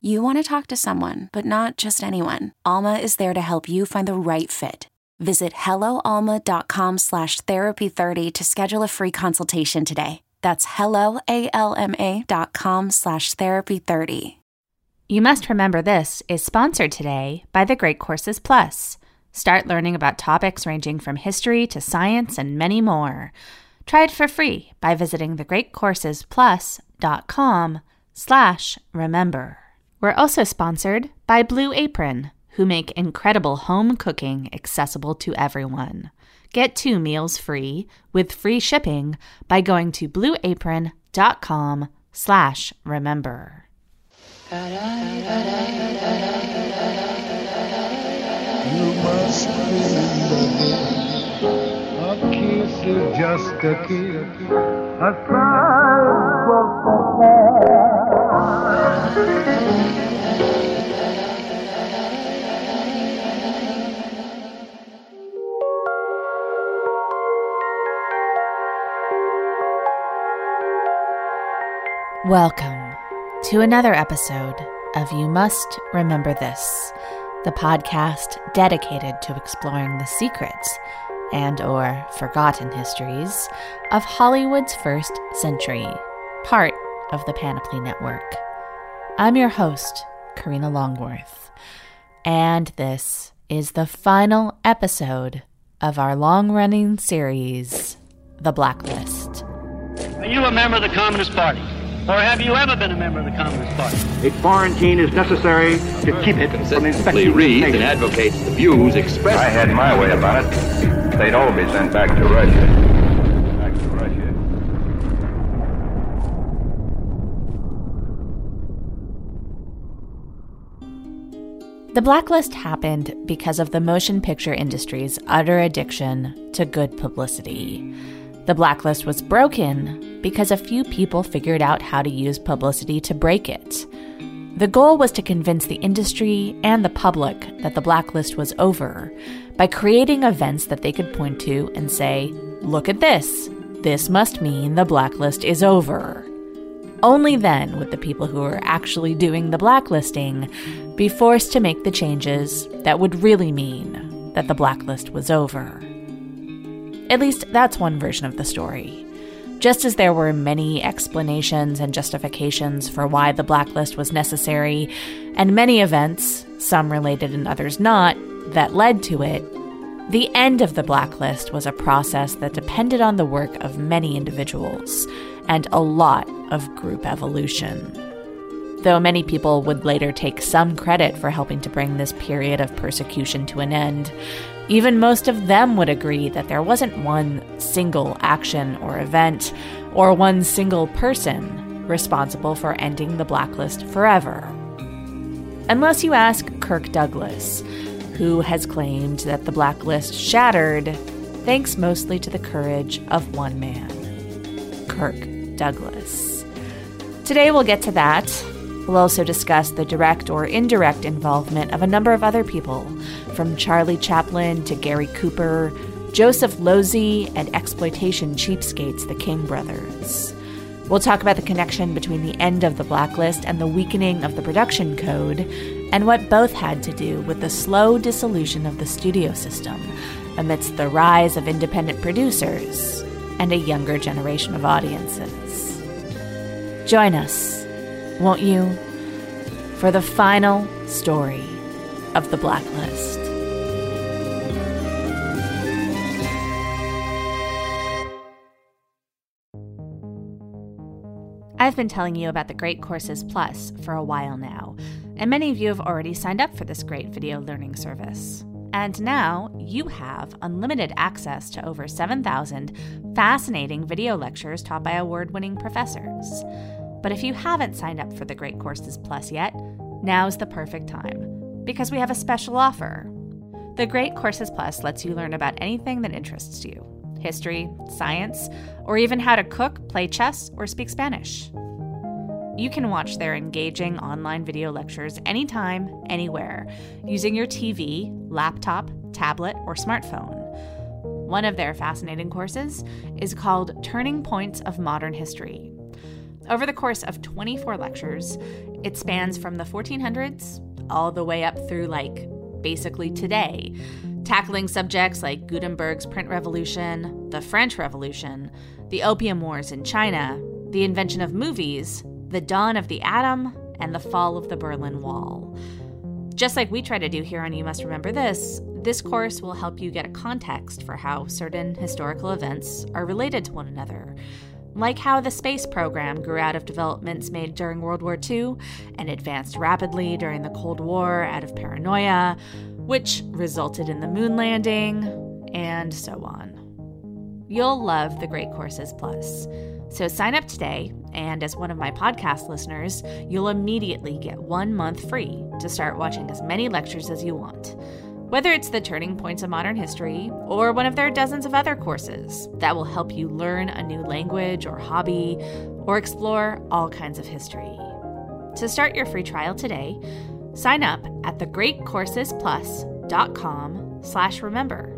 You want to talk to someone, but not just anyone. Alma is there to help you find the right fit. Visit helloalma.com slash therapy30 to schedule a free consultation today. That's helloalma.com slash therapy30. You Must Remember This is sponsored today by the Great Courses Plus. Start learning about topics ranging from history to science and many more. Try it for free by visiting thegreatcoursesplus.com slash remember. We're also sponsored by Blue Apron, who make incredible home cooking accessible to everyone. Get two meals free with free shipping by going to blueapron.com slash remember. You must remember a kiss is just a kiss, a sigh Welcome to another episode of You Must Remember This, the podcast dedicated to exploring the secrets and or forgotten histories of Hollywood's first century, part of the Panoply Network. I'm your host, Karina Longworth, and this is the final episode of our long-running series, The Blacklist. Are you a member of the Communist Party? Or have you ever been a member of the Communist Party? A quarantine is necessary to keep it from infecting reads and nation. advocates the views expressed. I had my way about it. They'd all be sent back to Russia. The blacklist happened because of the motion picture industry's utter addiction to good publicity. The blacklist was broken because a few people figured out how to use publicity to break it. The goal was to convince the industry and the public that the blacklist was over by creating events that they could point to and say, Look at this. This must mean the blacklist is over. Only then would the people who were actually doing the blacklisting be forced to make the changes that would really mean that the blacklist was over. At least that's one version of the story. Just as there were many explanations and justifications for why the blacklist was necessary, and many events, some related and others not, that led to it, the end of the blacklist was a process that depended on the work of many individuals and a lot of group evolution. Though many people would later take some credit for helping to bring this period of persecution to an end, even most of them would agree that there wasn't one single action or event or one single person responsible for ending the blacklist forever. Unless you ask Kirk Douglas, who has claimed that the blacklist shattered thanks mostly to the courage of one man Kirk Douglas. Today we'll get to that We'll also discuss the direct or indirect involvement of a number of other people, from Charlie Chaplin to Gary Cooper, Joseph Losey, and exploitation cheapskates, the King brothers. We'll talk about the connection between the end of the blacklist and the weakening of the production code, and what both had to do with the slow dissolution of the studio system amidst the rise of independent producers and a younger generation of audiences. Join us, won't you, for the final story of the blacklist. I've been telling you about the Great Courses Plus for a while now, and many of you have already signed up for this great video learning service. And now you have unlimited access to over 7,000 fascinating video lectures taught by award winning professors. But if you haven't signed up for the Great Courses Plus yet, now's the perfect time because we have a special offer. The Great Courses Plus lets you learn about anything that interests you history, science, or even how to cook, play chess, or speak Spanish. You can watch their engaging online video lectures anytime, anywhere, using your TV, laptop, tablet, or smartphone. One of their fascinating courses is called Turning Points of Modern History. Over the course of 24 lectures, it spans from the 1400s all the way up through, like, basically today, tackling subjects like Gutenberg's print revolution, the French Revolution, the Opium Wars in China, the invention of movies, the dawn of the atom, and the fall of the Berlin Wall. Just like we try to do here on You Must Remember This, this course will help you get a context for how certain historical events are related to one another. Like how the space program grew out of developments made during World War II and advanced rapidly during the Cold War out of paranoia, which resulted in the moon landing, and so on. You'll love the Great Courses Plus. So sign up today, and as one of my podcast listeners, you'll immediately get one month free to start watching as many lectures as you want. Whether it's the Turning Points of Modern History or one of their dozens of other courses that will help you learn a new language or hobby or explore all kinds of history. To start your free trial today, Sign up at thegreatcoursesplus.com slash remember.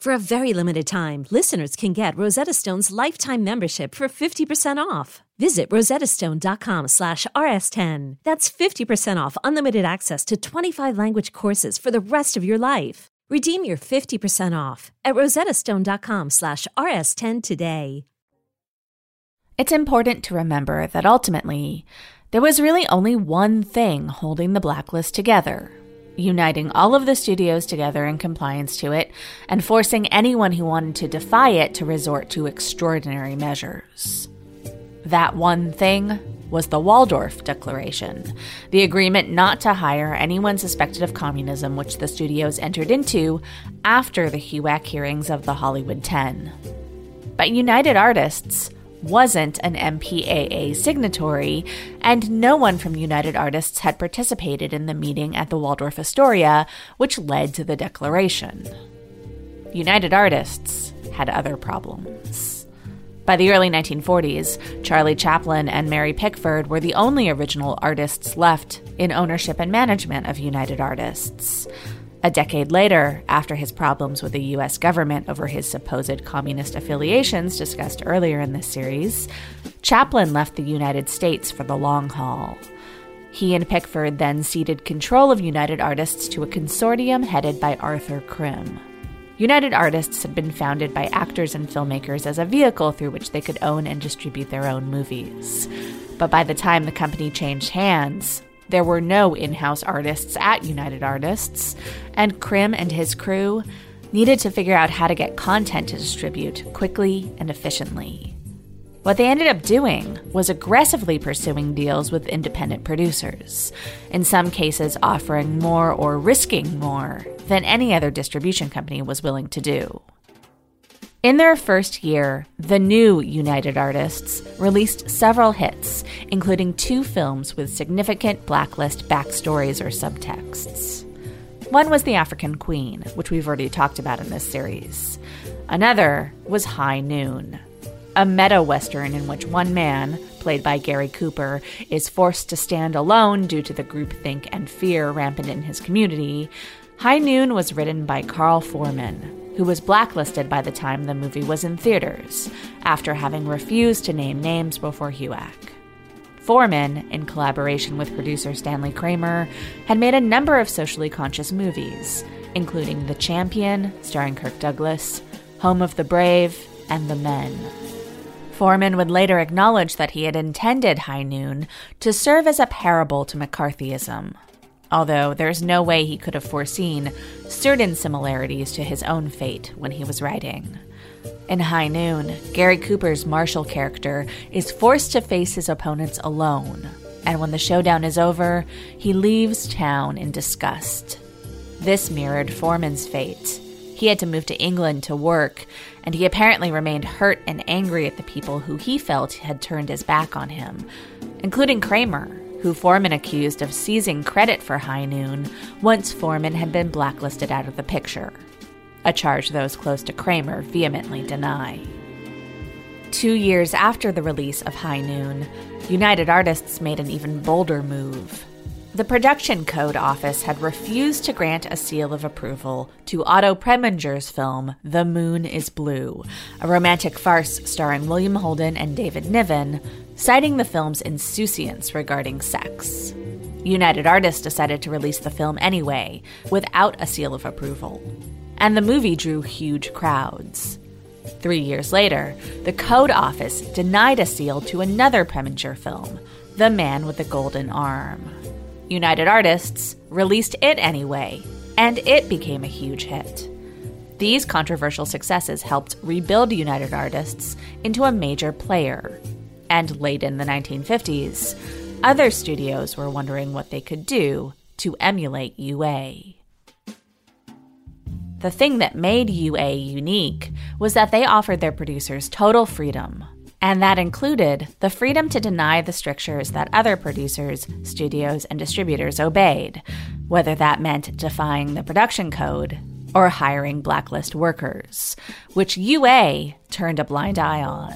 For a very limited time, listeners can get Rosetta Stone's lifetime membership for 50% off. Visit rosettastone.com slash rs10. That's 50% off unlimited access to 25 language courses for the rest of your life. Redeem your 50% off at rosettastone.com slash rs10 today. It's important to remember that ultimately, there was really only one thing holding the blacklist together uniting all of the studios together in compliance to it, and forcing anyone who wanted to defy it to resort to extraordinary measures. That one thing was the Waldorf Declaration, the agreement not to hire anyone suspected of communism, which the studios entered into after the HUAC hearings of the Hollywood 10. But United Artists wasn't an MPAA signatory, and no one from United Artists had participated in the meeting at the Waldorf Astoria, which led to the declaration. United Artists had other problems. By the early 1940s, Charlie Chaplin and Mary Pickford were the only original artists left in ownership and management of United Artists. A decade later, after his problems with the US government over his supposed communist affiliations discussed earlier in this series, Chaplin left the United States for the long haul. He and Pickford then ceded control of United Artists to a consortium headed by Arthur Krim. United Artists had been founded by actors and filmmakers as a vehicle through which they could own and distribute their own movies. But by the time the company changed hands, there were no in house artists at United Artists, and Krim and his crew needed to figure out how to get content to distribute quickly and efficiently. What they ended up doing was aggressively pursuing deals with independent producers, in some cases offering more or risking more than any other distribution company was willing to do. In their first year, the new United Artists released several hits, including two films with significant blacklist backstories or subtexts. One was The African Queen, which we've already talked about in this series. Another was High Noon, a meta western in which one man, played by Gary Cooper, is forced to stand alone due to the groupthink and fear rampant in his community. High Noon was written by Carl Foreman, who was blacklisted by the time the movie was in theaters, after having refused to name names before HUAC. Foreman, in collaboration with producer Stanley Kramer, had made a number of socially conscious movies, including The Champion, starring Kirk Douglas, Home of the Brave, and The Men. Foreman would later acknowledge that he had intended High Noon to serve as a parable to McCarthyism, although there's no way he could have foreseen certain similarities to his own fate when he was writing. In High Noon, Gary Cooper's Marshall character is forced to face his opponents alone, and when the showdown is over, he leaves town in disgust. This mirrored Foreman's fate. He had to move to England to work, and he apparently remained hurt and angry at the people who he felt had turned his back on him, including Kramer, who Foreman accused of seizing credit for High Noon once Foreman had been blacklisted out of the picture, a charge those close to Kramer vehemently deny. Two years after the release of High Noon, United Artists made an even bolder move. The Production Code Office had refused to grant a seal of approval to Otto Preminger's film The Moon is Blue, a romantic farce starring William Holden and David Niven, citing the film's insouciance regarding sex. United Artists decided to release the film anyway, without a seal of approval. And the movie drew huge crowds. Three years later, the Code Office denied a seal to another Preminger film, The Man with the Golden Arm. United Artists released it anyway, and it became a huge hit. These controversial successes helped rebuild United Artists into a major player. And late in the 1950s, other studios were wondering what they could do to emulate UA. The thing that made UA unique was that they offered their producers total freedom and that included the freedom to deny the strictures that other producers, studios, and distributors obeyed, whether that meant defying the production code or hiring blacklist workers, which UA turned a blind eye on.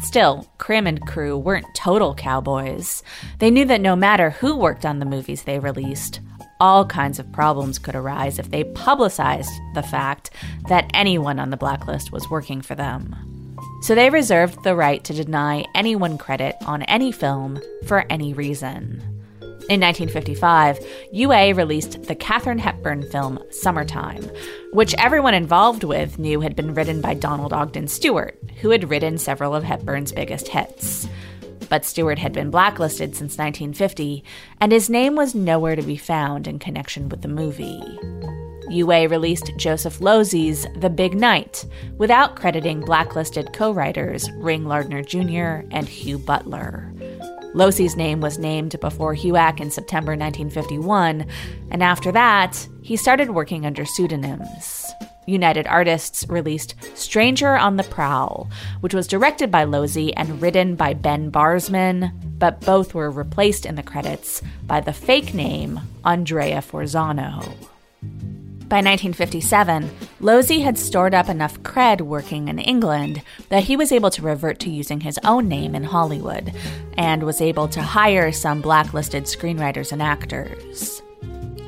Still, Krim and crew weren't total cowboys. They knew that no matter who worked on the movies they released, all kinds of problems could arise if they publicized the fact that anyone on the blacklist was working for them so they reserved the right to deny anyone credit on any film for any reason. In 1955, UA released the Katharine Hepburn film Summertime, which everyone involved with knew had been written by Donald Ogden Stewart, who had written several of Hepburn's biggest hits. But Stewart had been blacklisted since 1950, and his name was nowhere to be found in connection with the movie. UA released Joseph Losey's The Big Night without crediting blacklisted co writers Ring Lardner Jr. and Hugh Butler. Losey's name was named before HUAC in September 1951, and after that, he started working under pseudonyms. United Artists released Stranger on the Prowl, which was directed by Losey and written by Ben Barzman, but both were replaced in the credits by the fake name Andrea Forzano. By 1957, Losey had stored up enough cred working in England that he was able to revert to using his own name in Hollywood and was able to hire some blacklisted screenwriters and actors.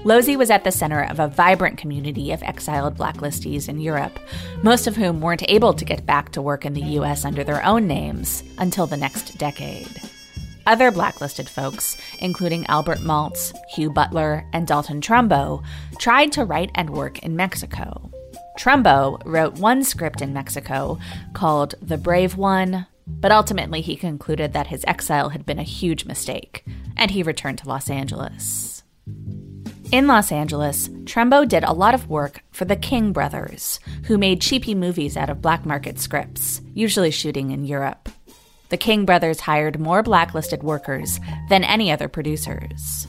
Losey was at the center of a vibrant community of exiled blacklistees in Europe, most of whom weren't able to get back to work in the US under their own names until the next decade. Other blacklisted folks, including Albert Maltz, Hugh Butler, and Dalton Trumbo, tried to write and work in Mexico. Trumbo wrote one script in Mexico called The Brave One, but ultimately he concluded that his exile had been a huge mistake, and he returned to Los Angeles. In Los Angeles, Trumbo did a lot of work for the King brothers, who made cheapy movies out of black market scripts, usually shooting in Europe. The King brothers hired more blacklisted workers than any other producers.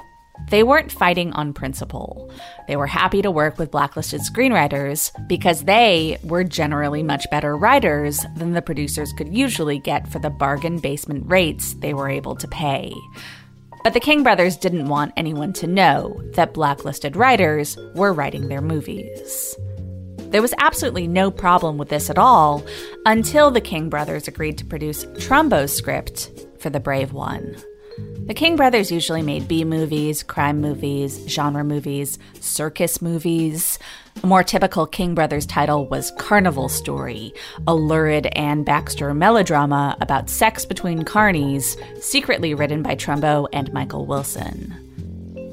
They weren't fighting on principle. They were happy to work with blacklisted screenwriters because they were generally much better writers than the producers could usually get for the bargain basement rates they were able to pay. But the King brothers didn't want anyone to know that blacklisted writers were writing their movies. There was absolutely no problem with this at all until the King brothers agreed to produce Trumbo's script for The Brave One. The King brothers usually made B movies, crime movies, genre movies, circus movies. A more typical King brothers title was Carnival Story, a lurid Anne Baxter melodrama about sex between carnies, secretly written by Trumbo and Michael Wilson.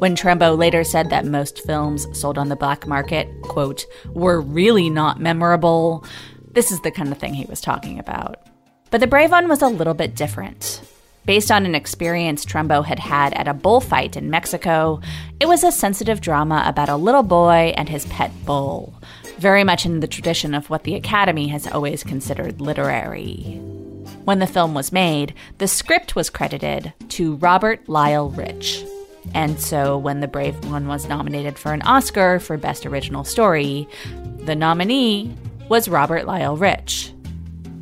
When Trumbo later said that most films sold on the black market, quote, were really not memorable, this is the kind of thing he was talking about. But The Brave One was a little bit different. Based on an experience Trumbo had had at a bullfight in Mexico, it was a sensitive drama about a little boy and his pet bull, very much in the tradition of what the Academy has always considered literary. When the film was made, the script was credited to Robert Lyle Rich. And so when The Brave One was nominated for an Oscar for Best Original Story, the nominee was Robert Lyle Rich.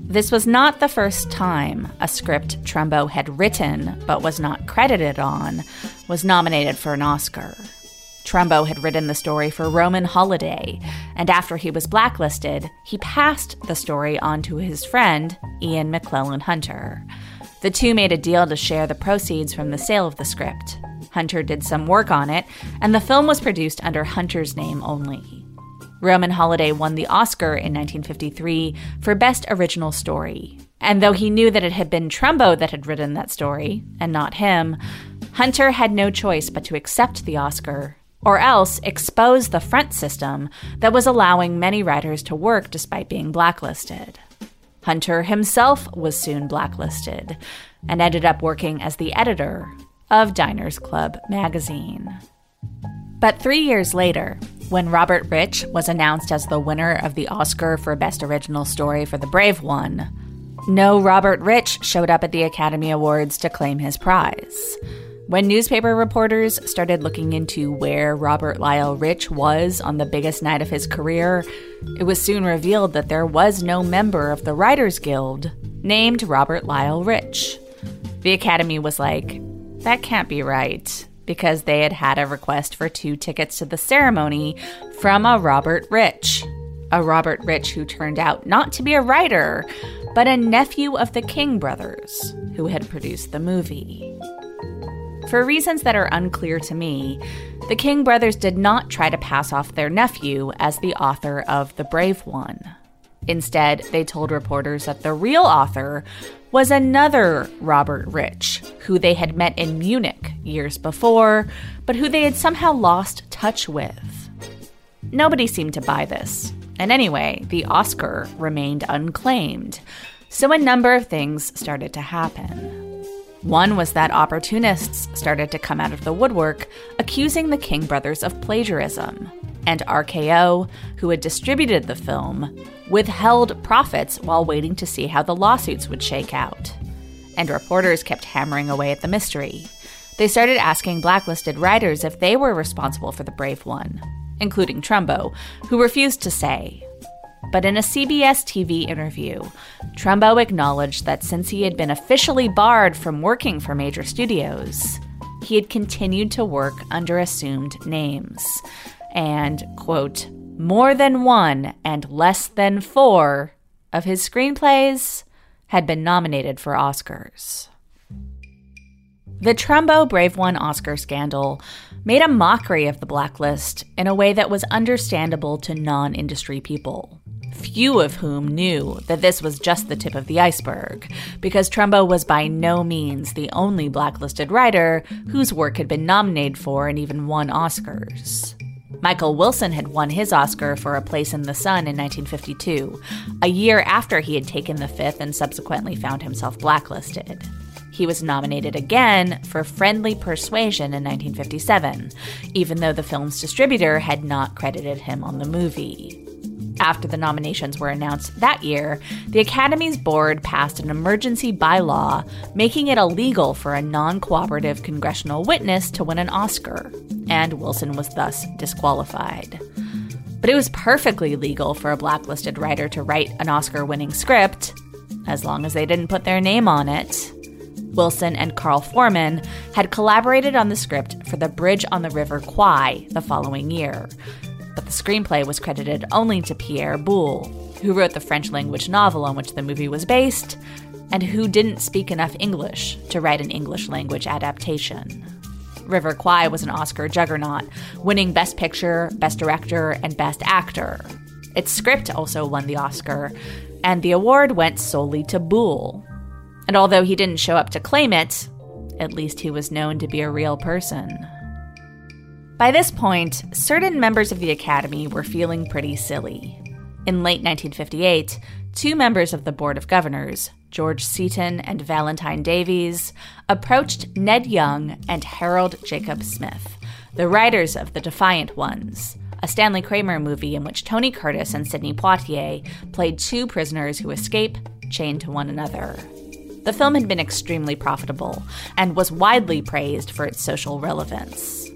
This was not the first time a script Trumbo had written but was not credited on was nominated for an Oscar. Trumbo had written the story for Roman Holiday, and after he was blacklisted, he passed the story on to his friend, Ian McLellan Hunter. The two made a deal to share the proceeds from the sale of the script. Hunter did some work on it, and the film was produced under Hunter's name only. Roman Holiday won the Oscar in 1953 for Best Original Story. And though he knew that it had been Trumbo that had written that story, and not him, Hunter had no choice but to accept the Oscar, or else expose the front system that was allowing many writers to work despite being blacklisted. Hunter himself was soon blacklisted and ended up working as the editor of Diners Club magazine. But three years later, when Robert Rich was announced as the winner of the Oscar for Best Original Story for The Brave One, no Robert Rich showed up at the Academy Awards to claim his prize. When newspaper reporters started looking into where Robert Lyle Rich was on the biggest night of his career, it was soon revealed that there was no member of the Writers Guild named Robert Lyle Rich. The Academy was like, that can't be right because they had had a request for two tickets to the ceremony from a Robert Rich. A Robert Rich who turned out not to be a writer, but a nephew of the King brothers who had produced the movie. For reasons that are unclear to me, the King brothers did not try to pass off their nephew as the author of The Brave One. Instead, they told reporters that the real author was another Robert Rich, who they had met in Munich years before, but who they had somehow lost touch with. Nobody seemed to buy this, and anyway, the Oscar remained unclaimed, so a number of things started to happen. One was that opportunists started to come out of the woodwork accusing the King brothers of plagiarism and RKO, who had distributed the film, withheld profits while waiting to see how the lawsuits would shake out. And reporters kept hammering away at the mystery. They started asking blacklisted writers if they were responsible for the Brave One, including Trumbo, who refused to say. But in a CBS TV interview, Trumbo acknowledged that since he had been officially barred from working for major studios, he had continued to work under assumed names and, quote, more than one and less than four of his screenplays had been nominated for Oscars. The Trumbo Brave One Oscar scandal made a mockery of the blacklist in a way that was understandable to non industry people. Few of whom knew that this was just the tip of the iceberg, because Trumbo was by no means the only blacklisted writer whose work had been nominated for and even won Oscars. Michael Wilson had won his Oscar for A Place in the Sun in 1952, a year after he had taken the fifth and subsequently found himself blacklisted. He was nominated again for Friendly Persuasion in 1957, even though the film's distributor had not credited him on the movie. After the nominations were announced that year, the Academy's board passed an emergency bylaw making it illegal for a non cooperative congressional witness to win an Oscar, and Wilson was thus disqualified. But it was perfectly legal for a blacklisted writer to write an Oscar winning script, as long as they didn't put their name on it. Wilson and Carl Foreman had collaborated on the script for The Bridge on the River Kwai the following year, but the screenplay was credited only to Pierre Boulle, who wrote the French language novel on which the movie was based, and who didn't speak enough English to write an English language adaptation. River Kwai was an Oscar juggernaut, winning Best Picture, Best Director, and Best Actor. Its script also won the Oscar, and the award went solely to Boulle. And although he didn't show up to claim it, at least he was known to be a real person. By this point, certain members of the Academy were feeling pretty silly. In late 1958, two members of the Board of Governors, George Seaton and Valentine Davies, approached Ned Young and Harold Jacob Smith, the writers of The Defiant Ones, a Stanley Kramer movie in which Tony Curtis and Sidney Poitier played two prisoners who escape chained to one another. The film had been extremely profitable and was widely praised for its social relevance.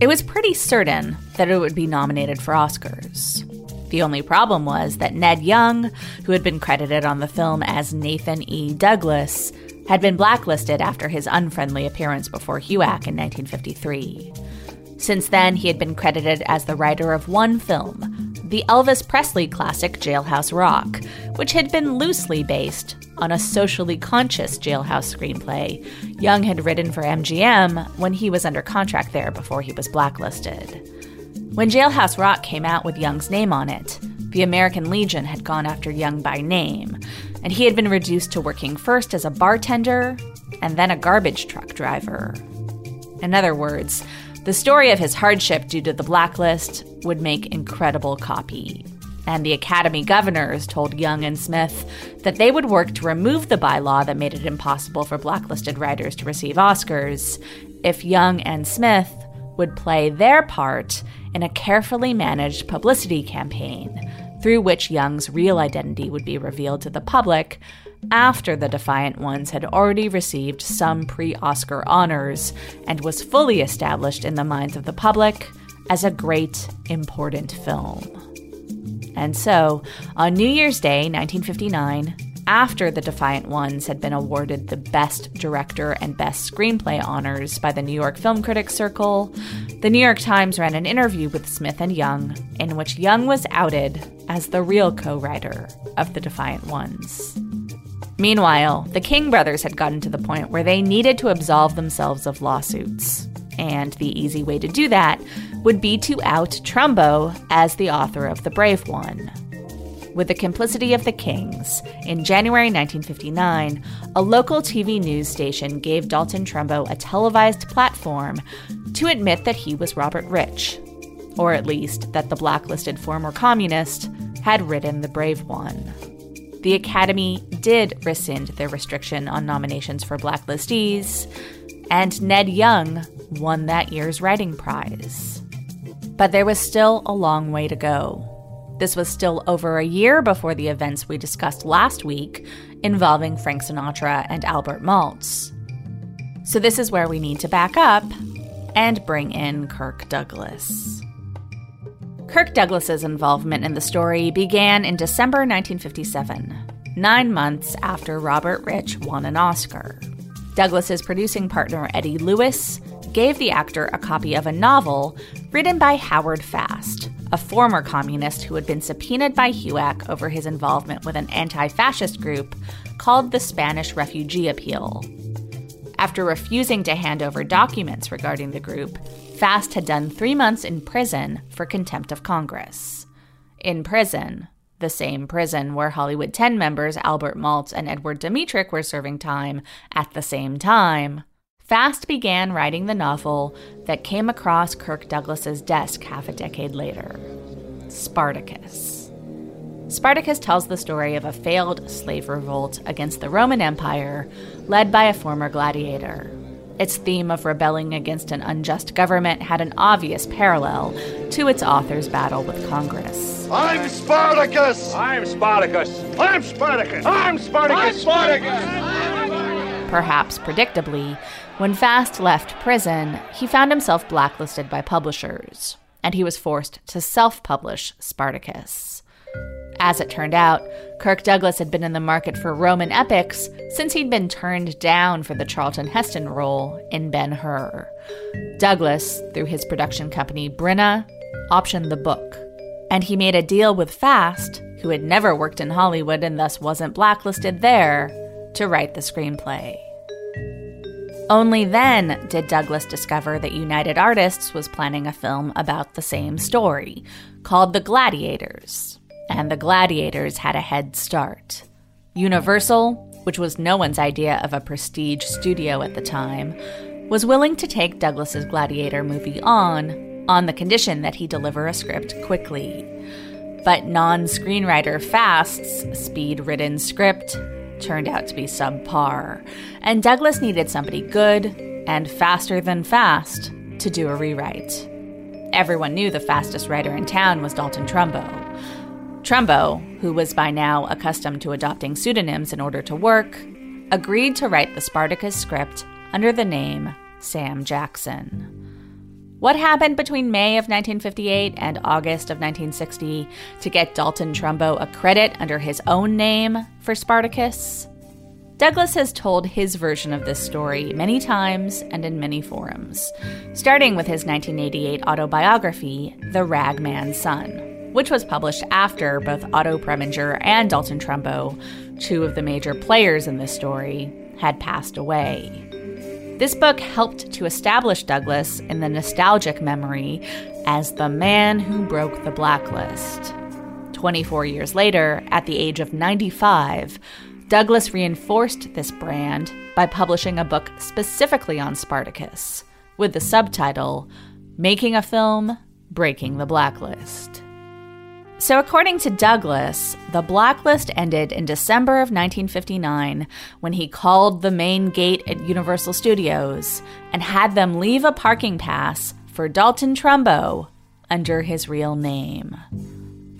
It was pretty certain that it would be nominated for Oscars. The only problem was that Ned Young, who had been credited on the film as Nathan E. Douglas, had been blacklisted after his unfriendly appearance before HUAC in 1953. Since then, he had been credited as the writer of one film, the Elvis Presley classic Jailhouse Rock, which had been loosely based on a socially conscious jailhouse screenplay Young had written for MGM when he was under contract there before he was blacklisted. When Jailhouse Rock came out with Young's name on it, the American Legion had gone after Young by name, and he had been reduced to working first as a bartender and then a garbage truck driver. In other words, the story of his hardship due to the blacklist would make incredible copy. And the Academy governors told Young and Smith that they would work to remove the bylaw that made it impossible for blacklisted writers to receive Oscars if Young and Smith would play their part in a carefully managed publicity campaign through which Young's real identity would be revealed to the public after the Defiant Ones had already received some pre Oscar honors and was fully established in the minds of the public as a great, important film. And so, on New Year's Day, 1959, after The Defiant Ones had been awarded the Best Director and Best Screenplay honors by the New York Film Critics Circle, the New York Times ran an interview with Smith and Young in which Young was outed as the real co writer of The Defiant Ones. Meanwhile, the King brothers had gotten to the point where they needed to absolve themselves of lawsuits. And the easy way to do that would be to out Trumbo as the author of The Brave One. With the complicity of the Kings, in January 1959, a local TV news station gave Dalton Trumbo a televised platform to admit that he was Robert Rich, or at least that the blacklisted former communist had written The Brave One. The Academy did rescind their restriction on nominations for blacklistees, and Ned Young won that year's writing prize. But there was still a long way to go. This was still over a year before the events we discussed last week involving Frank Sinatra and Albert Maltz. So, this is where we need to back up and bring in Kirk Douglas. Kirk Douglas's involvement in the story began in December 1957, nine months after Robert Rich won an Oscar. Douglas's producing partner Eddie Lewis gave the actor a copy of a novel written by Howard Fast, a former communist who had been subpoenaed by HUAC over his involvement with an anti fascist group called the Spanish Refugee Appeal. After refusing to hand over documents regarding the group, Fast had done three months in prison for contempt of Congress. In prison, the same prison where Hollywood 10 members Albert Maltz and Edward Dmytryk were serving time at the same time, Fast began writing the novel that came across Kirk Douglas's desk half a decade later Spartacus. Spartacus tells the story of a failed slave revolt against the Roman Empire led by a former gladiator. Its theme of rebelling against an unjust government had an obvious parallel to its author's battle with Congress. I'm Spartacus! I'm Spartacus! I'm Spartacus! I'm Spartacus! I'm Spartacus! Perhaps predictably, when Fast left prison, he found himself blacklisted by publishers, and he was forced to self publish Spartacus. As it turned out, Kirk Douglas had been in the market for Roman epics since he'd been turned down for the Charlton Heston role in Ben Hur. Douglas, through his production company Bryna, optioned the book, and he made a deal with Fast, who had never worked in Hollywood and thus wasn't blacklisted there, to write the screenplay. Only then did Douglas discover that United Artists was planning a film about the same story, called The Gladiators. And The Gladiators had a head start. Universal, which was no one's idea of a prestige studio at the time, was willing to take Douglas's Gladiator movie on, on the condition that he deliver a script quickly. But non screenwriter Fast's speed ridden script turned out to be subpar, and Douglas needed somebody good and faster than fast to do a rewrite. Everyone knew the fastest writer in town was Dalton Trumbo. Trumbo, who was by now accustomed to adopting pseudonyms in order to work, agreed to write the Spartacus script under the name Sam Jackson. What happened between May of 1958 and August of 1960 to get Dalton Trumbo a credit under his own name for Spartacus? Douglas has told his version of this story many times and in many forums, starting with his 1988 autobiography, The Ragman's Son, which was published after both Otto Preminger and Dalton Trumbo, two of the major players in this story, had passed away. This book helped to establish Douglas in the nostalgic memory as the man who broke the blacklist. 24 years later, at the age of 95, Douglas reinforced this brand by publishing a book specifically on Spartacus, with the subtitle Making a Film, Breaking the Blacklist. So, according to Douglas, the blacklist ended in December of 1959 when he called the main gate at Universal Studios and had them leave a parking pass for Dalton Trumbo under his real name.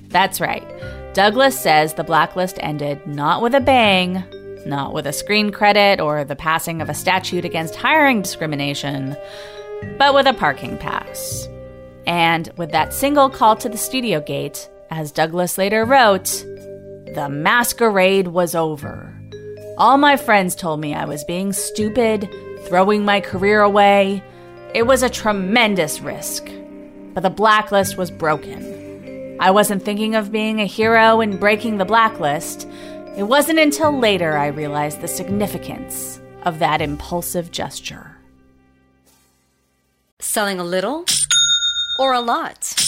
That's right. Douglas says the blacklist ended not with a bang, not with a screen credit or the passing of a statute against hiring discrimination, but with a parking pass. And with that single call to the studio gate, as Douglas later wrote, the masquerade was over. All my friends told me I was being stupid, throwing my career away. It was a tremendous risk. But the blacklist was broken. I wasn't thinking of being a hero and breaking the blacklist. It wasn't until later I realized the significance of that impulsive gesture. Selling a little or a lot?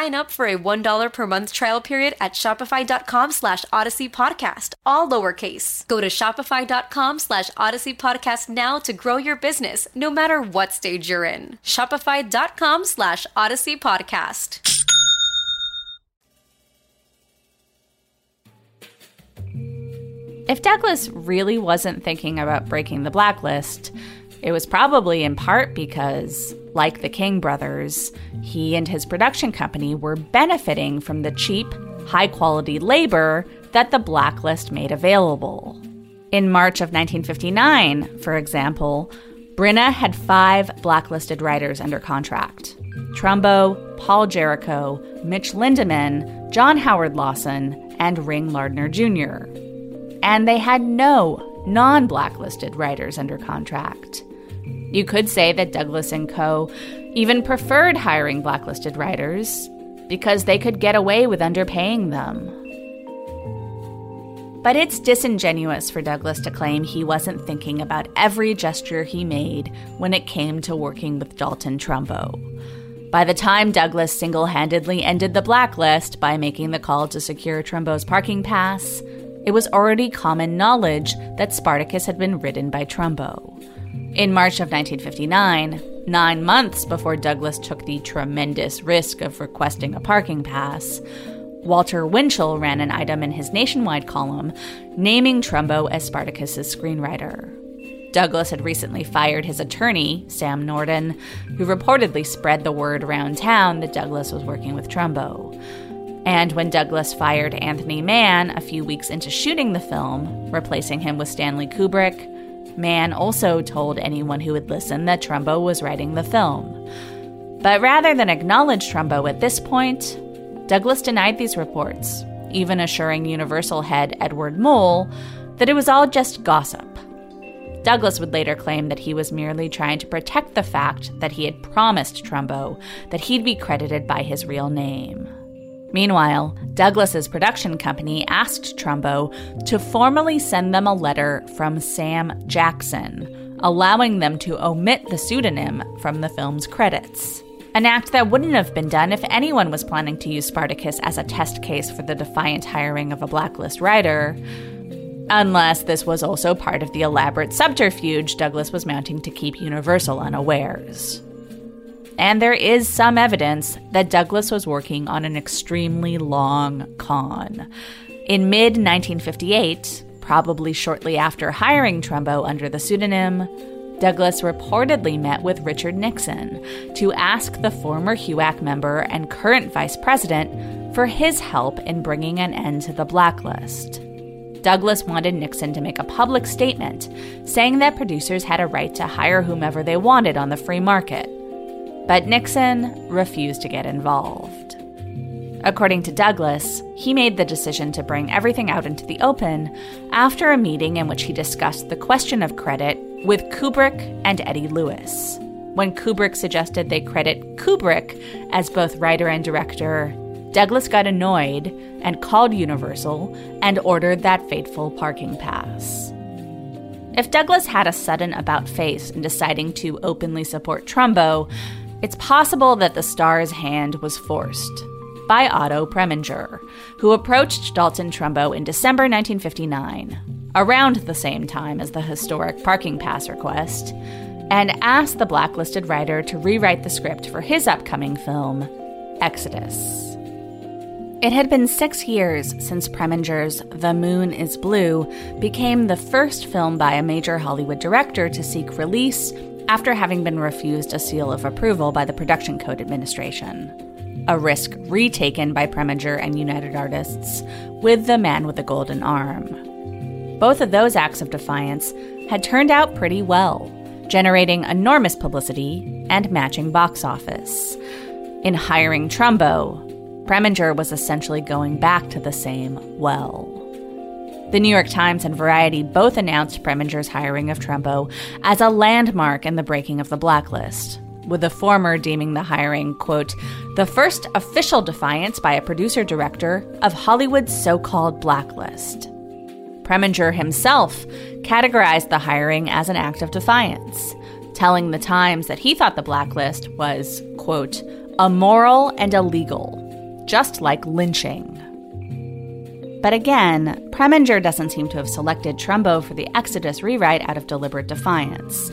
up for a $1 per month trial period at shopify.com slash odyssey podcast, all lowercase. Go to shopify.com slash odyssey podcast now to grow your business, no matter what stage you're in. Shopify.com slash odyssey podcast. If Douglas really wasn't thinking about breaking the blacklist, it was probably in part because, like the King brothers, he and his production company were benefiting from the cheap, high quality labor that the blacklist made available. In March of 1959, for example, Bryna had five blacklisted writers under contract Trumbo, Paul Jarrico, Mitch Lindemann, John Howard Lawson, and Ring Lardner Jr. And they had no non blacklisted writers under contract. You could say that Douglas and Co. even preferred hiring blacklisted writers because they could get away with underpaying them. But it's disingenuous for Douglas to claim he wasn't thinking about every gesture he made when it came to working with Dalton Trumbo. By the time Douglas single handedly ended the blacklist by making the call to secure Trumbo's parking pass, it was already common knowledge that Spartacus had been ridden by Trumbo. In March of 1959, nine months before Douglas took the tremendous risk of requesting a parking pass, Walter Winchell ran an item in his nationwide column naming Trumbo as Spartacus's screenwriter. Douglas had recently fired his attorney, Sam Norton, who reportedly spread the word around town that Douglas was working with Trumbo. And when Douglas fired Anthony Mann a few weeks into shooting the film, replacing him with Stanley Kubrick, Mann also told anyone who would listen that Trumbo was writing the film. But rather than acknowledge Trumbo at this point, Douglas denied these reports, even assuring Universal head Edward Muhl that it was all just gossip. Douglas would later claim that he was merely trying to protect the fact that he had promised Trumbo that he'd be credited by his real name. Meanwhile, Douglas's production company asked Trumbo to formally send them a letter from Sam Jackson, allowing them to omit the pseudonym from the film's credits. An act that wouldn't have been done if anyone was planning to use Spartacus as a test case for the defiant hiring of a blacklist writer, unless this was also part of the elaborate subterfuge Douglas was mounting to keep Universal unawares and there is some evidence that Douglas was working on an extremely long con. In mid 1958, probably shortly after hiring Trumbo under the pseudonym, Douglas reportedly met with Richard Nixon to ask the former HUAC member and current vice president for his help in bringing an end to the blacklist. Douglas wanted Nixon to make a public statement saying that producers had a right to hire whomever they wanted on the free market but Nixon refused to get involved. According to Douglas, he made the decision to bring everything out into the open after a meeting in which he discussed the question of credit with Kubrick and Eddie Lewis. When Kubrick suggested they credit Kubrick as both writer and director, Douglas got annoyed and called Universal and ordered that fateful parking pass. If Douglas had a sudden about face in deciding to openly support Trumbo, it's possible that the star's hand was forced by Otto Preminger, who approached Dalton Trumbo in December 1959, around the same time as the historic parking pass request, and asked the blacklisted writer to rewrite the script for his upcoming film, Exodus. It had been six years since Preminger's The Moon is Blue became the first film by a major Hollywood director to seek release after having been refused a seal of approval by the Production Code Administration. A risk retaken by Preminger and United Artists with The Man with the Golden Arm. Both of those acts of defiance had turned out pretty well, generating enormous publicity and matching box office. In hiring Trumbo, Preminger was essentially going back to the same well. The New York Times and Variety both announced Preminger's hiring of Trumbo as a landmark in the breaking of the blacklist, with the former deeming the hiring, quote, the first official defiance by a producer director of Hollywood's so called blacklist. Preminger himself categorized the hiring as an act of defiance, telling the Times that he thought the blacklist was, quote, immoral and illegal, just like lynching. But again, Preminger doesn't seem to have selected Trumbo for the Exodus rewrite out of deliberate defiance.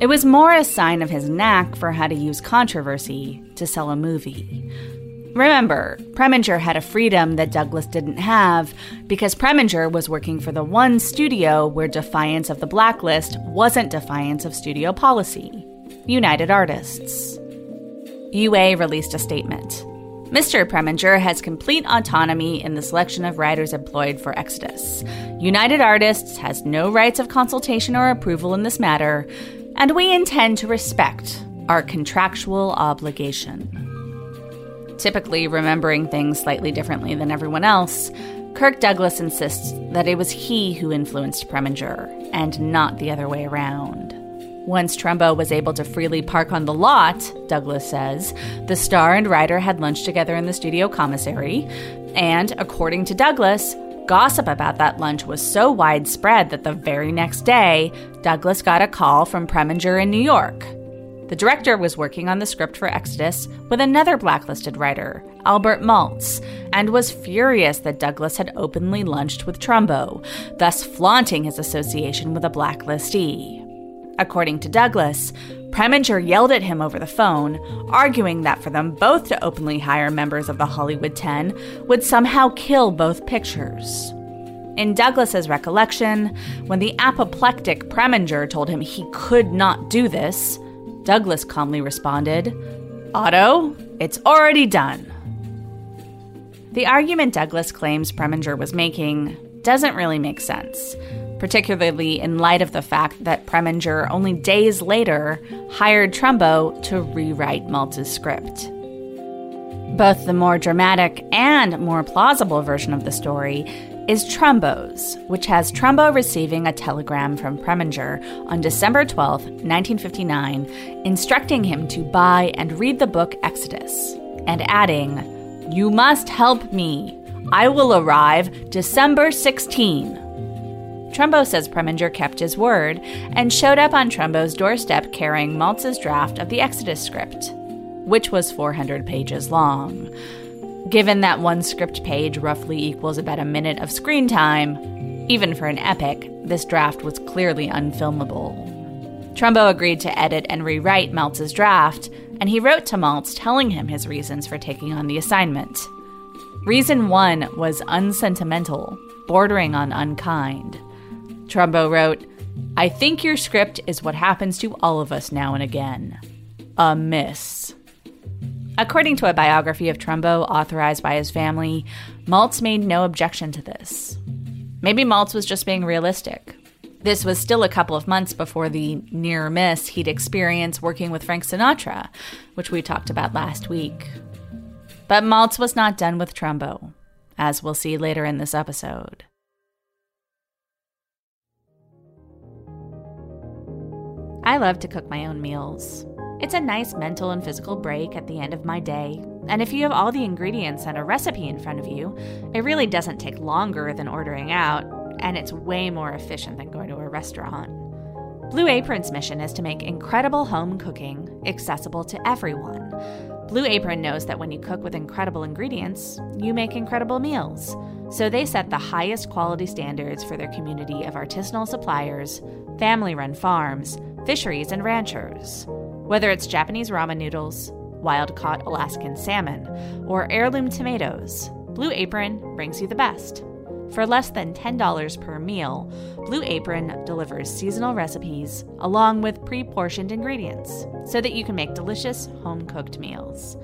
It was more a sign of his knack for how to use controversy to sell a movie. Remember, Preminger had a freedom that Douglas didn't have because Preminger was working for the one studio where defiance of the blacklist wasn't defiance of studio policy United Artists. UA released a statement. Mr. Preminger has complete autonomy in the selection of writers employed for Exodus. United Artists has no rights of consultation or approval in this matter, and we intend to respect our contractual obligation. Typically remembering things slightly differently than everyone else, Kirk Douglas insists that it was he who influenced Preminger, and not the other way around. Once Trumbo was able to freely park on the lot, Douglas says, the star and writer had lunch together in the studio commissary. And according to Douglas, gossip about that lunch was so widespread that the very next day, Douglas got a call from Preminger in New York. The director was working on the script for Exodus with another blacklisted writer, Albert Maltz, and was furious that Douglas had openly lunched with Trumbo, thus flaunting his association with a blacklistee. According to Douglas, Preminger yelled at him over the phone, arguing that for them both to openly hire members of the Hollywood Ten would somehow kill both pictures. In Douglas's recollection, when the apoplectic Preminger told him he could not do this, Douglas calmly responded, Otto, it's already done. The argument Douglas claims Preminger was making doesn't really make sense particularly in light of the fact that Preminger only days later hired Trumbo to rewrite Maltz's script. Both the more dramatic and more plausible version of the story is Trumbo's, which has Trumbo receiving a telegram from Preminger on December 12, 1959, instructing him to buy and read the book Exodus, and adding, You must help me. I will arrive December 16. Trumbo says Preminger kept his word and showed up on Trumbo's doorstep carrying Maltz's draft of the Exodus script, which was 400 pages long. Given that one script page roughly equals about a minute of screen time, even for an epic, this draft was clearly unfilmable. Trumbo agreed to edit and rewrite Maltz's draft, and he wrote to Maltz telling him his reasons for taking on the assignment. Reason one was unsentimental, bordering on unkind. Trumbo wrote, I think your script is what happens to all of us now and again. A miss. According to a biography of Trumbo authorized by his family, Maltz made no objection to this. Maybe Maltz was just being realistic. This was still a couple of months before the near miss he'd experienced working with Frank Sinatra, which we talked about last week. But Maltz was not done with Trumbo, as we'll see later in this episode. I love to cook my own meals. It's a nice mental and physical break at the end of my day, and if you have all the ingredients and a recipe in front of you, it really doesn't take longer than ordering out, and it's way more efficient than going to a restaurant. Blue Apron's mission is to make incredible home cooking accessible to everyone. Blue Apron knows that when you cook with incredible ingredients, you make incredible meals. So they set the highest quality standards for their community of artisanal suppliers, family run farms, fisheries, and ranchers. Whether it's Japanese ramen noodles, wild caught Alaskan salmon, or heirloom tomatoes, Blue Apron brings you the best. For less than $10 per meal, Blue Apron delivers seasonal recipes along with pre portioned ingredients so that you can make delicious home cooked meals.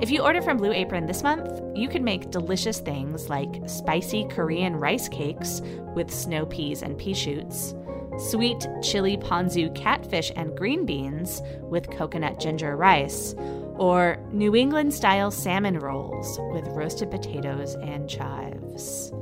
If you order from Blue Apron this month, you can make delicious things like spicy Korean rice cakes with snow peas and pea shoots sweet chili ponzu catfish and green beans with coconut ginger rice, or New England style salmon rolls with roasted potatoes and chives.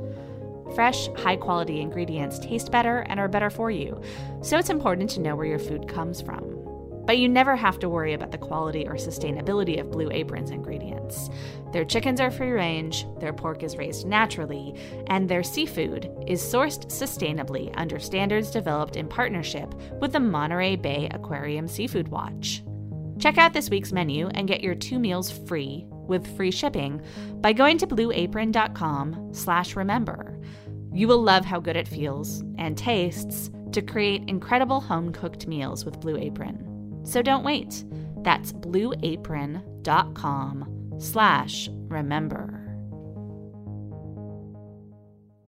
Fresh, high quality ingredients taste better and are better for you, so it's important to know where your food comes from. But you never have to worry about the quality or sustainability of Blue Apron's ingredients. Their chickens are free range, their pork is raised naturally, and their seafood is sourced sustainably under standards developed in partnership with the Monterey Bay Aquarium Seafood Watch. Check out this week's menu and get your two meals free with free shipping by going to blueapron.com/remember. You will love how good it feels and tastes to create incredible home-cooked meals with Blue Apron. So don't wait. That's blueapron.com slash remember.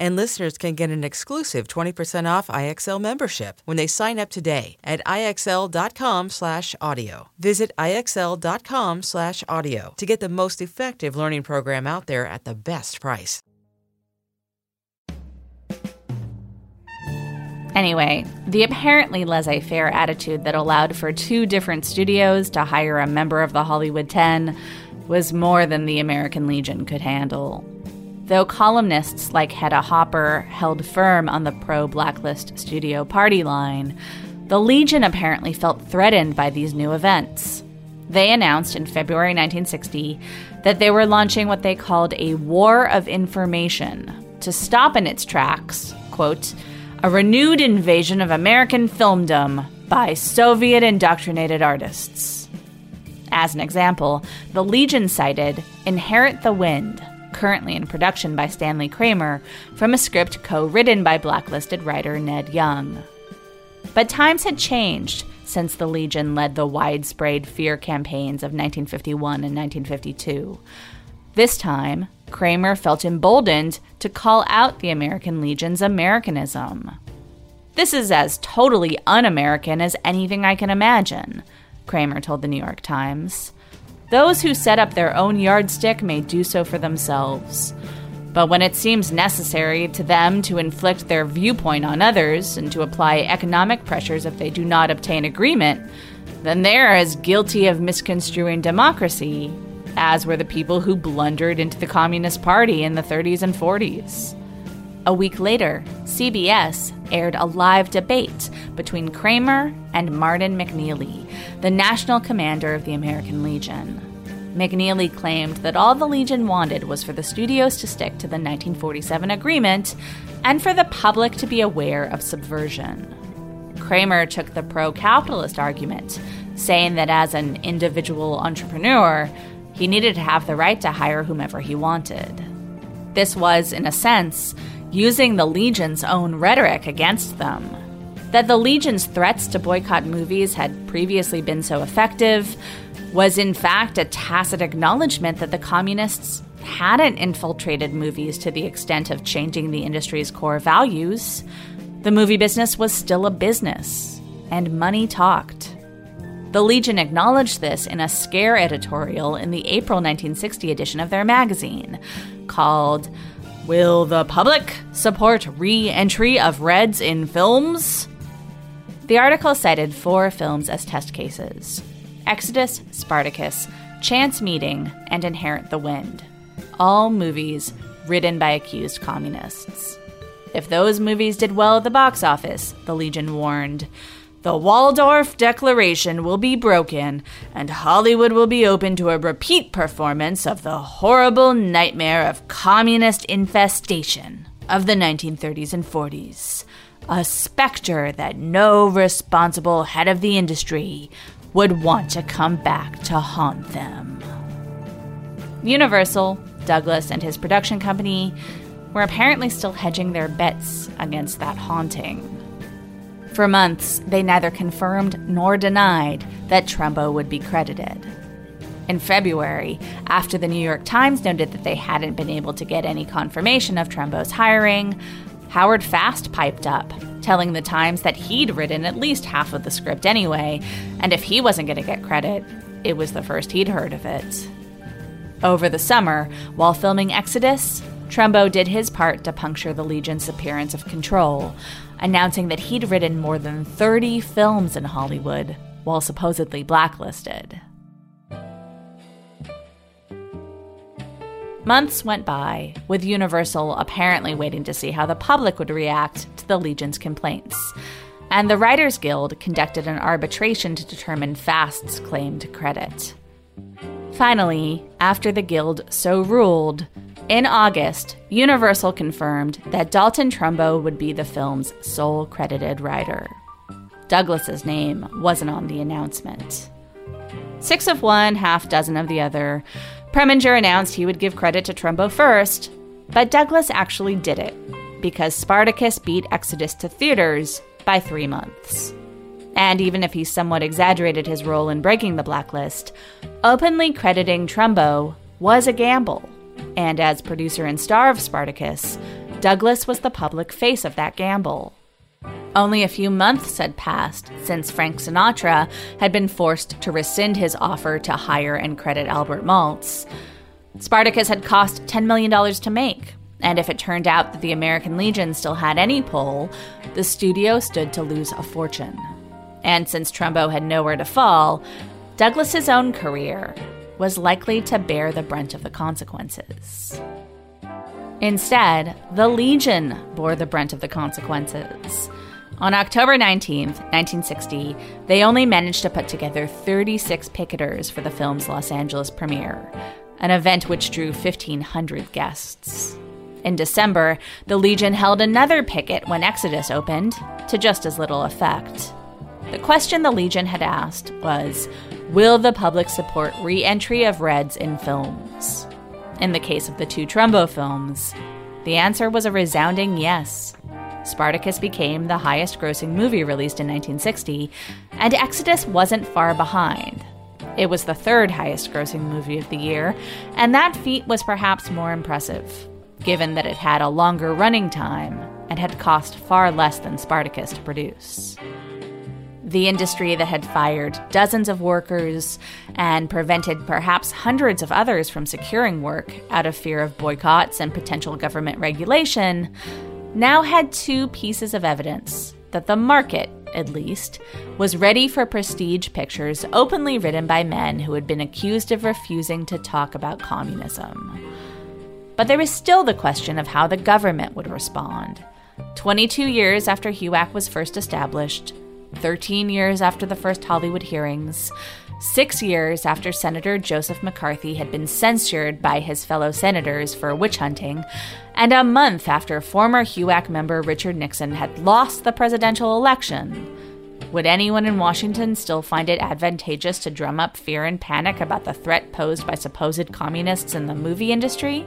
And listeners can get an exclusive 20% off IXL membership when they sign up today at IXL.com slash audio. Visit IXL.com slash audio to get the most effective learning program out there at the best price. Anyway, the apparently laissez faire attitude that allowed for two different studios to hire a member of the Hollywood Ten was more than the American Legion could handle. Though columnists like Hedda Hopper held firm on the pro blacklist studio party line, the Legion apparently felt threatened by these new events. They announced in February 1960 that they were launching what they called a war of information to stop in its tracks, quote, a renewed invasion of American filmdom by Soviet indoctrinated artists. As an example, the Legion cited Inherit the Wind, currently in production by Stanley Kramer, from a script co written by blacklisted writer Ned Young. But times had changed since the Legion led the widespread fear campaigns of 1951 and 1952. This time, Kramer felt emboldened to call out the American Legion's Americanism. This is as totally un American as anything I can imagine, Kramer told the New York Times. Those who set up their own yardstick may do so for themselves. But when it seems necessary to them to inflict their viewpoint on others and to apply economic pressures if they do not obtain agreement, then they are as guilty of misconstruing democracy as were the people who blundered into the Communist Party in the 30s and 40s. A week later, CBS aired a live debate between Kramer and Martin McKneally, the national commander of the American Legion. McKneally claimed that all the Legion wanted was for the studios to stick to the 1947 agreement and for the public to be aware of subversion. Kramer took the pro capitalist argument, saying that as an individual entrepreneur, he needed to have the right to hire whomever he wanted. This was, in a sense, using the Legion's own rhetoric against them. That the Legion's threats to boycott movies had previously been so effective was, in fact, a tacit acknowledgement that the communists hadn't infiltrated movies to the extent of changing the industry's core values. The movie business was still a business, and money talked. The Legion acknowledged this in a scare editorial in the April 1960 edition of their magazine called Will the Public Support Re Entry of Reds in Films? The article cited four films as test cases Exodus, Spartacus, Chance Meeting, and Inherit the Wind. All movies written by accused communists. If those movies did well at the box office, the Legion warned, the Waldorf Declaration will be broken, and Hollywood will be open to a repeat performance of the horrible nightmare of communist infestation of the 1930s and 40s. A specter that no responsible head of the industry would want to come back to haunt them. Universal, Douglas, and his production company were apparently still hedging their bets against that haunting. For months, they neither confirmed nor denied that Trumbo would be credited. In February, after the New York Times noted that they hadn't been able to get any confirmation of Trumbo's hiring, Howard Fast piped up, telling the Times that he'd written at least half of the script anyway, and if he wasn't going to get credit, it was the first he'd heard of it. Over the summer, while filming Exodus, Trumbo did his part to puncture the Legion's appearance of control, announcing that he'd written more than 30 films in Hollywood while supposedly blacklisted. Months went by, with Universal apparently waiting to see how the public would react to the Legion's complaints. And the Writers Guild conducted an arbitration to determine Fast's claim to credit. Finally, after the Guild so ruled, in August, Universal confirmed that Dalton Trumbo would be the film's sole credited writer. Douglas's name wasn't on the announcement. Six of one, half dozen of the other, Preminger announced he would give credit to Trumbo first, but Douglas actually did it because Spartacus beat Exodus to theaters by three months. And even if he somewhat exaggerated his role in breaking the blacklist, openly crediting Trumbo was a gamble. And as producer and star of Spartacus, Douglas was the public face of that gamble. Only a few months had passed since Frank Sinatra had been forced to rescind his offer to hire and credit Albert Maltz. Spartacus had cost $10 million to make, and if it turned out that the American Legion still had any pull, the studio stood to lose a fortune. And since Trumbo had nowhere to fall, Douglas's own career was likely to bear the brunt of the consequences. Instead, the Legion bore the brunt of the consequences. On October 19, 1960, they only managed to put together 36 picketers for the film's Los Angeles premiere, an event which drew 1,500 guests. In December, the Legion held another picket when Exodus opened, to just as little effect. The question the Legion had asked was Will the public support re entry of Reds in films? In the case of the two Trumbo films, the answer was a resounding yes. Spartacus became the highest grossing movie released in 1960, and Exodus wasn't far behind. It was the third highest grossing movie of the year, and that feat was perhaps more impressive, given that it had a longer running time and had cost far less than Spartacus to produce. The industry that had fired dozens of workers and prevented perhaps hundreds of others from securing work out of fear of boycotts and potential government regulation now had two pieces of evidence that the market, at least, was ready for prestige pictures openly written by men who had been accused of refusing to talk about communism. But there was still the question of how the government would respond. 22 years after HUAC was first established, 13 years after the first Hollywood hearings, six years after Senator Joseph McCarthy had been censured by his fellow senators for witch hunting, and a month after former HUAC member Richard Nixon had lost the presidential election. Would anyone in Washington still find it advantageous to drum up fear and panic about the threat posed by supposed communists in the movie industry?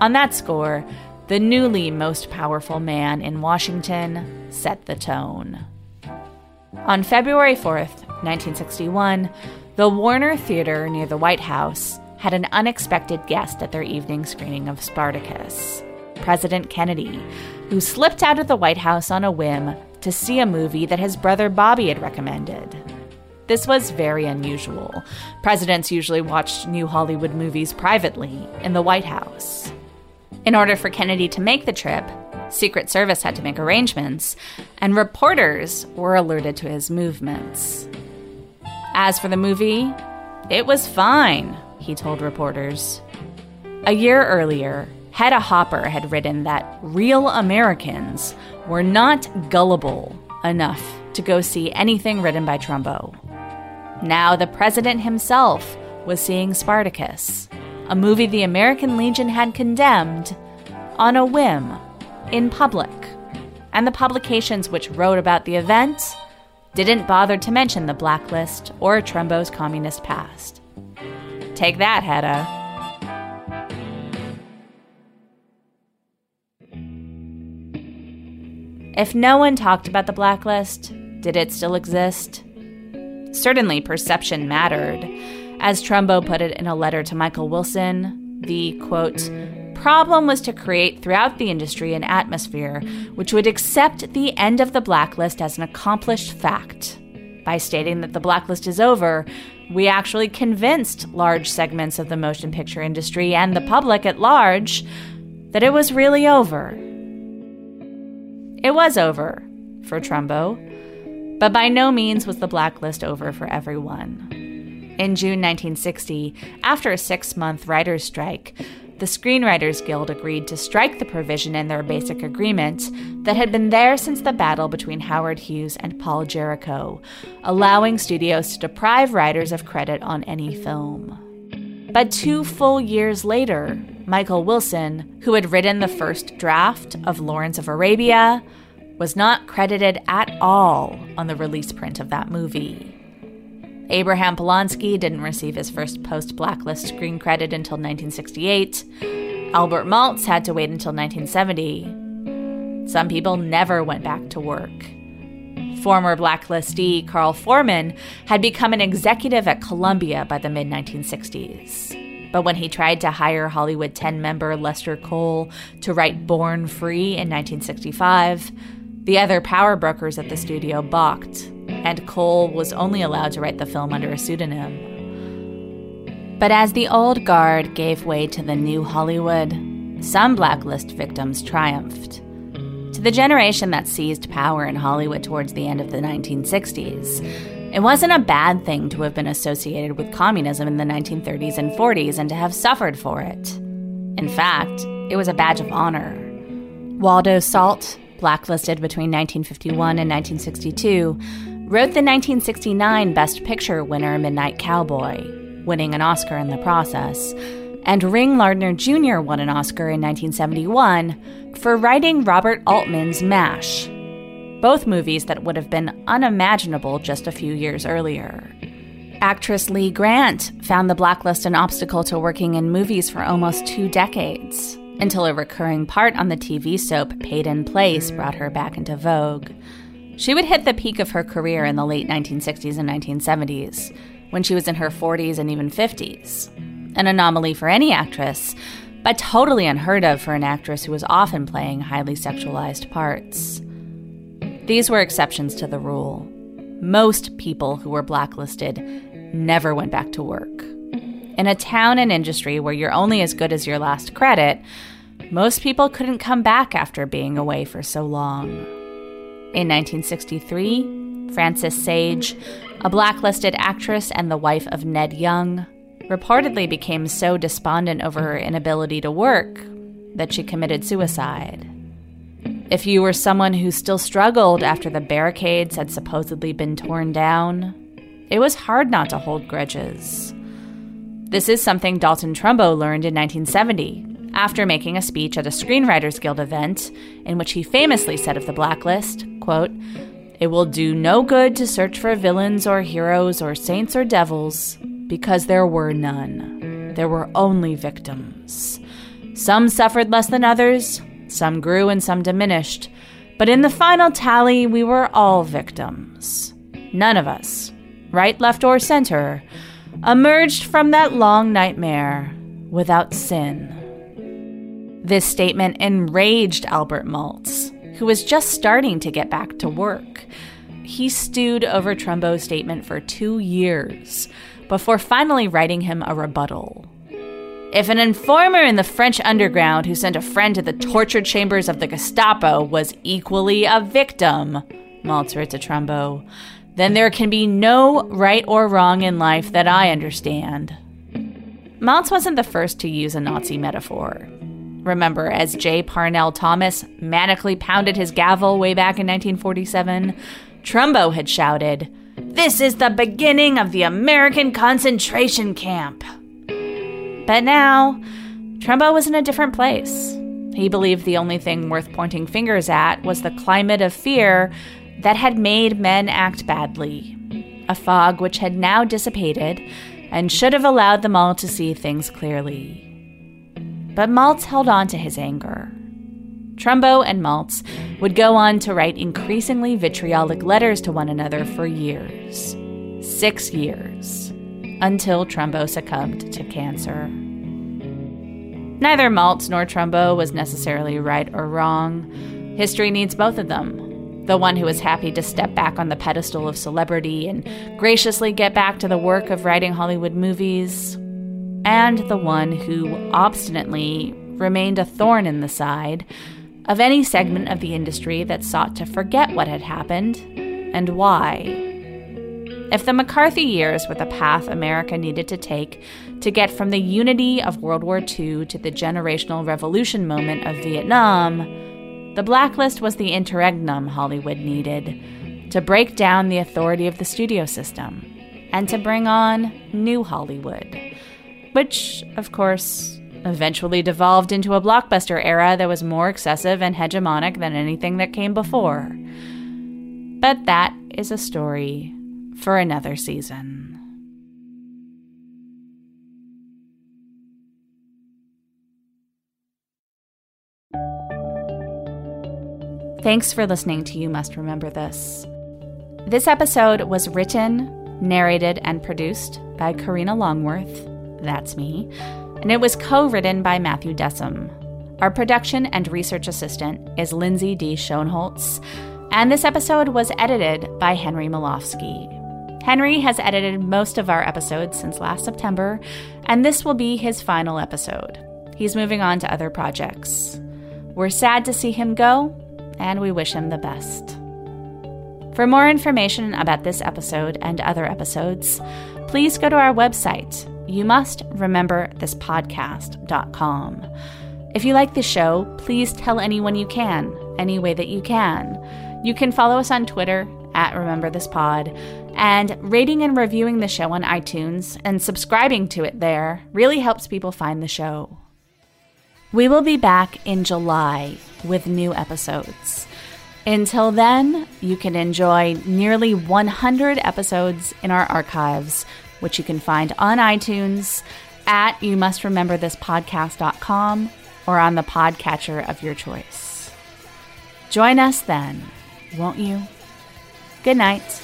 On that score, the newly most powerful man in Washington set the tone. On February 4th, 1961, the Warner Theater near the White House had an unexpected guest at their evening screening of Spartacus President Kennedy, who slipped out of the White House on a whim to see a movie that his brother Bobby had recommended. This was very unusual. Presidents usually watched new Hollywood movies privately in the White House. In order for Kennedy to make the trip, Secret Service had to make arrangements, and reporters were alerted to his movements. As for the movie, it was fine, he told reporters. A year earlier, Hedda Hopper had written that real Americans were not gullible enough to go see anything written by Trumbo. Now the president himself was seeing Spartacus, a movie the American Legion had condemned, on a whim, in public. And the publications which wrote about the event didn't bother to mention the blacklist or Trumbo's communist past. Take that, Hedda. If no one talked about the blacklist, did it still exist? Certainly, perception mattered. As Trumbo put it in a letter to Michael Wilson, the quote, problem was to create throughout the industry an atmosphere which would accept the end of the blacklist as an accomplished fact. By stating that the blacklist is over, we actually convinced large segments of the motion picture industry and the public at large that it was really over. It was over for Trumbo, but by no means was the blacklist over for everyone. In June 1960, after a six month writer's strike, the Screenwriters Guild agreed to strike the provision in their basic agreement that had been there since the battle between Howard Hughes and Paul Jarrico, allowing studios to deprive writers of credit on any film. But two full years later, Michael Wilson, who had written the first draft of Lawrence of Arabia, was not credited at all on the release print of that movie. Abraham Polonsky didn't receive his first post blacklist screen credit until 1968. Albert Maltz had to wait until 1970. Some people never went back to work. Former blacklistee Carl Foreman had become an executive at Columbia by the mid 1960s. But when he tried to hire Hollywood 10 member Lester Cole to write Born Free in 1965, the other power brokers at the studio balked and Cole was only allowed to write the film under a pseudonym. But as the old guard gave way to the new Hollywood, some blacklist victims triumphed. To the generation that seized power in Hollywood towards the end of the 1960s, it wasn't a bad thing to have been associated with communism in the 1930s and 40s and to have suffered for it. In fact, it was a badge of honor. Waldo Salt, blacklisted between 1951 and 1962, wrote the 1969 Best Picture winner Midnight Cowboy, winning an Oscar in the process. And Ring Lardner Jr. won an Oscar in 1971 for writing Robert Altman's MASH, both movies that would have been unimaginable just a few years earlier. Actress Lee Grant found the blacklist an obstacle to working in movies for almost two decades, until a recurring part on the TV soap Peyton Place brought her back into vogue. She would hit the peak of her career in the late 1960s and 1970s, when she was in her 40s and even 50s. An anomaly for any actress, but totally unheard of for an actress who was often playing highly sexualized parts. These were exceptions to the rule. Most people who were blacklisted never went back to work. In a town and industry where you're only as good as your last credit, most people couldn't come back after being away for so long. In 1963, Frances Sage, a blacklisted actress and the wife of Ned Young, reportedly became so despondent over her inability to work that she committed suicide. If you were someone who still struggled after the barricades had supposedly been torn down, it was hard not to hold grudges. This is something Dalton Trumbo learned in 1970 after making a speech at a Screenwriters Guild event in which he famously said of the blacklist, quote, It will do no good to search for villains or heroes or saints or devils, because there were none. There were only victims. Some suffered less than others, some grew and some diminished, but in the final tally, we were all victims. None of us, right, left, or center, emerged from that long nightmare without sin. This statement enraged Albert Maltz, who was just starting to get back to work. He stewed over Trumbo's statement for two years before finally writing him a rebuttal. If an informer in the French underground who sent a friend to the torture chambers of the Gestapo was equally a victim, Maltz wrote to Trumbo, then there can be no right or wrong in life that I understand. Maltz wasn't the first to use a Nazi metaphor. Remember, as J. Parnell Thomas manically pounded his gavel way back in 1947, Trumbo had shouted, This is the beginning of the American concentration camp. But now, Trumbo was in a different place. He believed the only thing worth pointing fingers at was the climate of fear that had made men act badly, a fog which had now dissipated and should have allowed them all to see things clearly. But Maltz held on to his anger. Trumbo and Maltz would go on to write increasingly vitriolic letters to one another for years six years until Trumbo succumbed to cancer. Neither Maltz nor Trumbo was necessarily right or wrong. History needs both of them. The one who was happy to step back on the pedestal of celebrity and graciously get back to the work of writing Hollywood movies, and the one who obstinately remained a thorn in the side of any segment of the industry that sought to forget what had happened and why. If the McCarthy years were the path America needed to take to get from the unity of World War II to the generational revolution moment of Vietnam, the blacklist was the interregnum Hollywood needed to break down the authority of the studio system and to bring on new Hollywood, which, of course, eventually devolved into a blockbuster era that was more excessive and hegemonic than anything that came before. But that is a story for another season. Thanks for listening to You Must Remember This. This episode was written, narrated, and produced by Karina Longworth. That's me. And it was co written by Matthew Dessem. Our production and research assistant is Lindsay D. Schoenholtz. And this episode was edited by Henry Molofsky. Henry has edited most of our episodes since last September, and this will be his final episode. He's moving on to other projects. We're sad to see him go, and we wish him the best. For more information about this episode and other episodes, please go to our website, you must remember this podcast.com. If you like the show, please tell anyone you can, any way that you can. You can follow us on Twitter at Remember This Pod, and rating and reviewing the show on iTunes and subscribing to it there really helps people find the show. We will be back in July with new episodes. Until then, you can enjoy nearly 100 episodes in our archives which you can find on iTunes at you must remember this podcast.com or on the podcatcher of your choice. Join us then, won't you? Good night.